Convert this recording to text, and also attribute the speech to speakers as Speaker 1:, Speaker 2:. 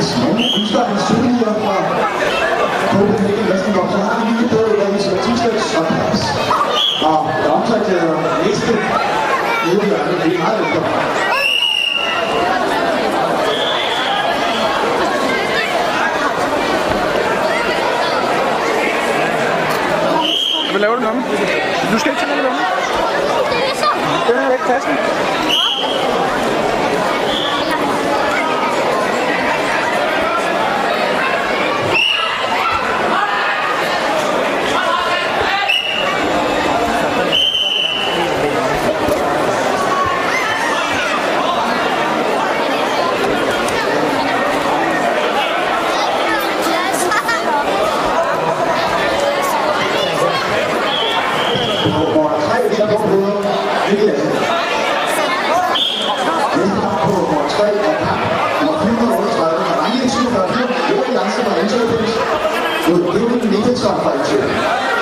Speaker 1: en souvenir fra Copenhagen Mesterskab, så har vi lige på, hvad vi skal t-shirts og pads. Og der er omsat til næste udgørende, det er meget velkommen.
Speaker 2: Hvad laver du, Mamme? Du skal ikke tage noget 이렇게 쌓.